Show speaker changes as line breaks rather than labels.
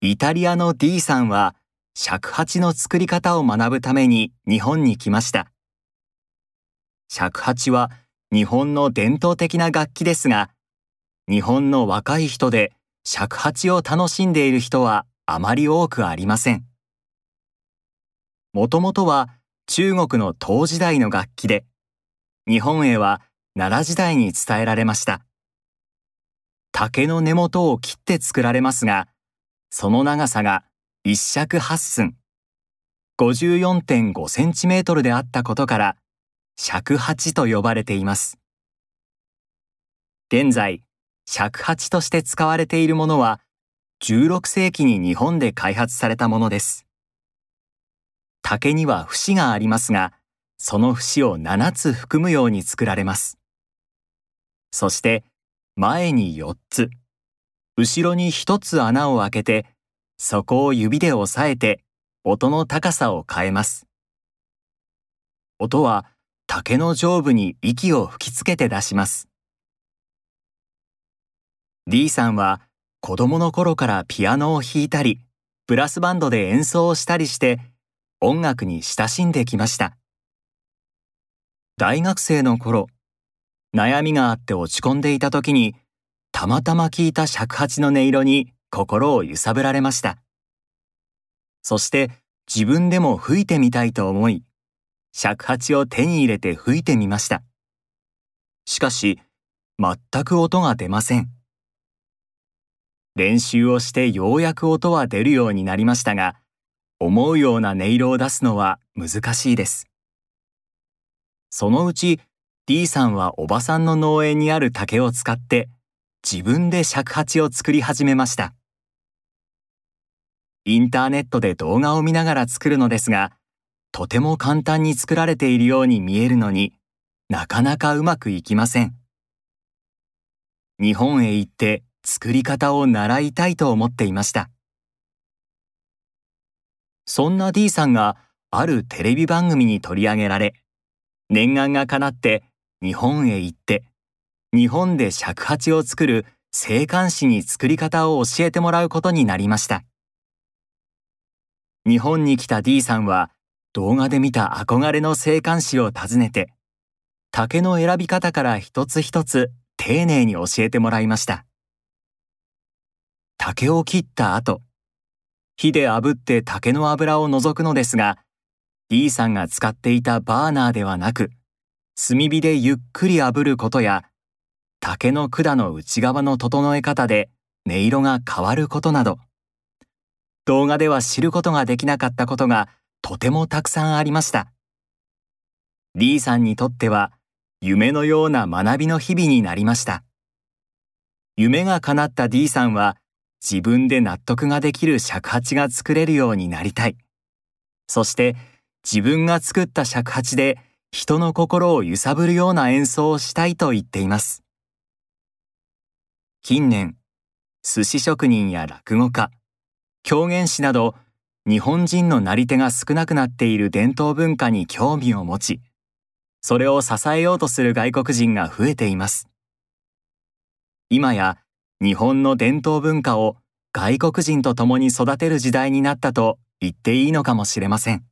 イタリアの D さんは尺八の作り方を学ぶために日本に来ました。尺八は日本の伝統的な楽器ですが、日本の若い人で尺八を楽しんでいる人はあまり多くありません。もともとは中国の唐時代の楽器で、日本へは奈良時代に伝えられました。竹の根元を切って作られますが、その長さが一尺八寸、54.5センチメートルであったことから、尺八と呼ばれています。現在、尺八として使われているものは、16世紀に日本で開発されたものです。竹には節がありますが、その節を7つ含むように作られます。そして、前に4つ、後ろに1つ穴を開けて、そこを指で押さえて、音の高さを変えます。音は竹の上部に息を吹きつけて出します。D さんは子供の頃からピアノを弾いたり、ブラスバンドで演奏をしたりして音楽に親しんできました。大学生の頃、悩みがあって落ち込んでいた時に、たまたま聞いた尺八の音色に心を揺さぶられました。そして自分でも吹いてみたいと思い、尺八を手に入れて吹いてみました。しかし、全く音が出ません。練習をしてようやく音は出るようになりましたが、思うような音色を出すのは難しいです。そのうち D さんはおばさんの農園にある竹を使って自分で尺八を作り始めました。インターネットで動画を見ながら作るのですが、とても簡単に作られているように見えるのになかなかうまくいきません。日本へ行って作り方を習いたいと思っていました。そんな D さんがあるテレビ番組に取り上げられ、念願が叶って日本へ行って、日本で尺八を作る静観師に作り方を教えてもらうことになりました。日本に来た D さんは動画で見た憧れの静観師を訪ねて、竹の選び方から一つ一つ丁寧に教えてもらいました。竹を切った後、火で炙って竹の油を除くのですが、D さんが使っていたバーナーではなく、炭火でゆっくり炙ることや、竹の管の内側の整え方で音色が変わることなど、動画では知ることができなかったことがとてもたくさんありました。D さんにとっては夢のような学びの日々になりました。夢が叶った D さんは自分で納得ができる尺八が作れるようになりたい。そして自分が作った尺八で人の心を揺さぶるような演奏をしたいと言っています。近年、寿司職人や落語家、狂言師など日本人のなり手が少なくなっている伝統文化に興味を持ち、それを支えようとする外国人が増えています。今や日本の伝統文化を外国人と共に育てる時代になったと言っていいのかもしれません。